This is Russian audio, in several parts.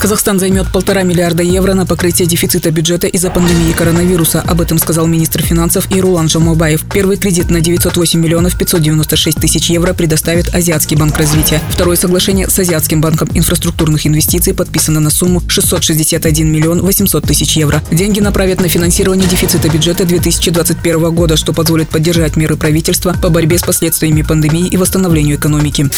Казахстан займет полтора миллиарда евро на покрытие дефицита бюджета из-за пандемии коронавируса. Об этом сказал министр финансов Ирулан Жамобаев. Первый кредит на 908 миллионов 596 тысяч евро предоставит Азиатский банк развития. Второе соглашение с Азиатским банком инфраструктурных инвестиций подписано на сумму 661 миллион 800 тысяч евро. Деньги направят на финансирование дефицита бюджета 2021 года, что позволит поддержать меры правительства по борьбе с последствиями пандемии и восстановлению экономики.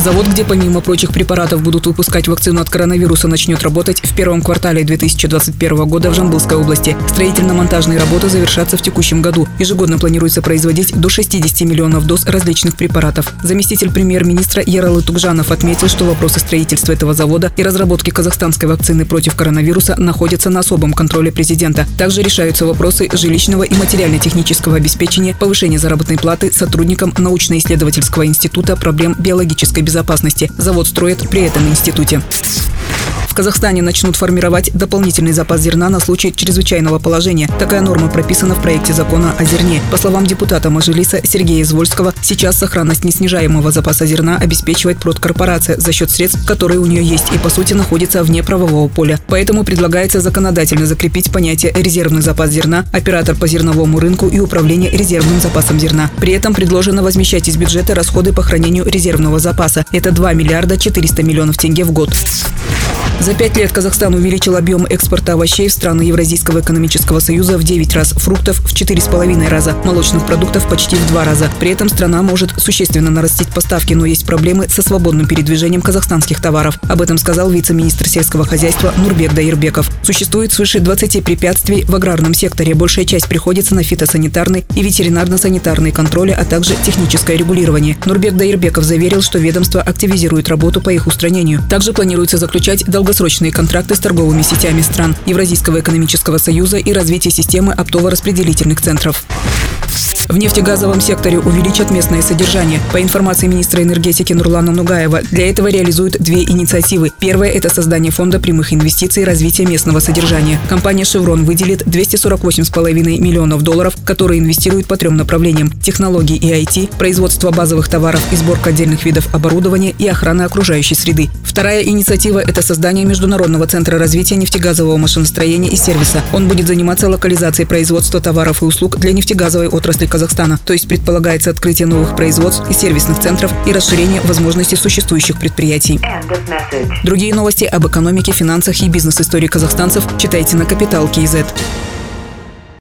Завод, где помимо прочих препаратов будут выпускать вакцину от коронавируса, начнет работать в первом квартале 2021 года в Жамбылской области. Строительно-монтажные работы завершатся в текущем году. Ежегодно планируется производить до 60 миллионов доз различных препаратов. Заместитель премьер-министра Яралы Тугжанов отметил, что вопросы строительства этого завода и разработки казахстанской вакцины против коронавируса находятся на особом контроле президента. Также решаются вопросы жилищного и материально-технического обеспечения, повышения заработной платы сотрудникам научно-исследовательского института проблем биологической безопасности. Завод строят при этом институте. Казахстане начнут формировать дополнительный запас зерна на случай чрезвычайного положения. Такая норма прописана в проекте закона о зерне. По словам депутата Мажилиса Сергея Извольского, сейчас сохранность неснижаемого запаса зерна обеспечивает продкорпорация за счет средств, которые у нее есть и по сути находятся вне правового поля. Поэтому предлагается законодательно закрепить понятие резервный запас зерна, оператор по зерновому рынку и управление резервным запасом зерна. При этом предложено возмещать из бюджета расходы по хранению резервного запаса. Это 2 миллиарда 400 миллионов тенге в год. За пять лет Казахстан увеличил объем экспорта овощей в страны Евразийского экономического союза в 9 раз, фруктов в 4,5 раза, молочных продуктов почти в 2 раза. При этом страна может существенно нарастить поставки, но есть проблемы со свободным передвижением казахстанских товаров. Об этом сказал вице-министр сельского хозяйства Нурбек Даирбеков. Существует свыше 20 препятствий в аграрном секторе. Большая часть приходится на фитосанитарный и ветеринарно-санитарные контроли, а также техническое регулирование. Нурбек Даирбеков заверил, что ведомство активизирует работу по их устранению. Также планируется заключать долгосрочные долгосрочные контракты с торговыми сетями стран Евразийского экономического союза и развитие системы оптово-распределительных центров. В нефтегазовом секторе увеличат местное содержание. По информации министра энергетики Нурлана Нугаева, для этого реализуют две инициативы. Первая – это создание фонда прямых инвестиций и развития местного содержания. Компания «Шеврон» выделит 248,5 миллионов долларов, которые инвестируют по трем направлениям – технологии и IT, производство базовых товаров и сборка отдельных видов оборудования и охрана окружающей среды. Вторая инициатива – это создание Международного центра развития нефтегазового машиностроения и сервиса. Он будет заниматься локализацией производства товаров и услуг для нефтегазовой отрасли Казахстана. То есть предполагается открытие новых производств и сервисных центров и расширение возможностей существующих предприятий. Другие новости об экономике, финансах и бизнес-истории казахстанцев читайте на Капитал Киезет.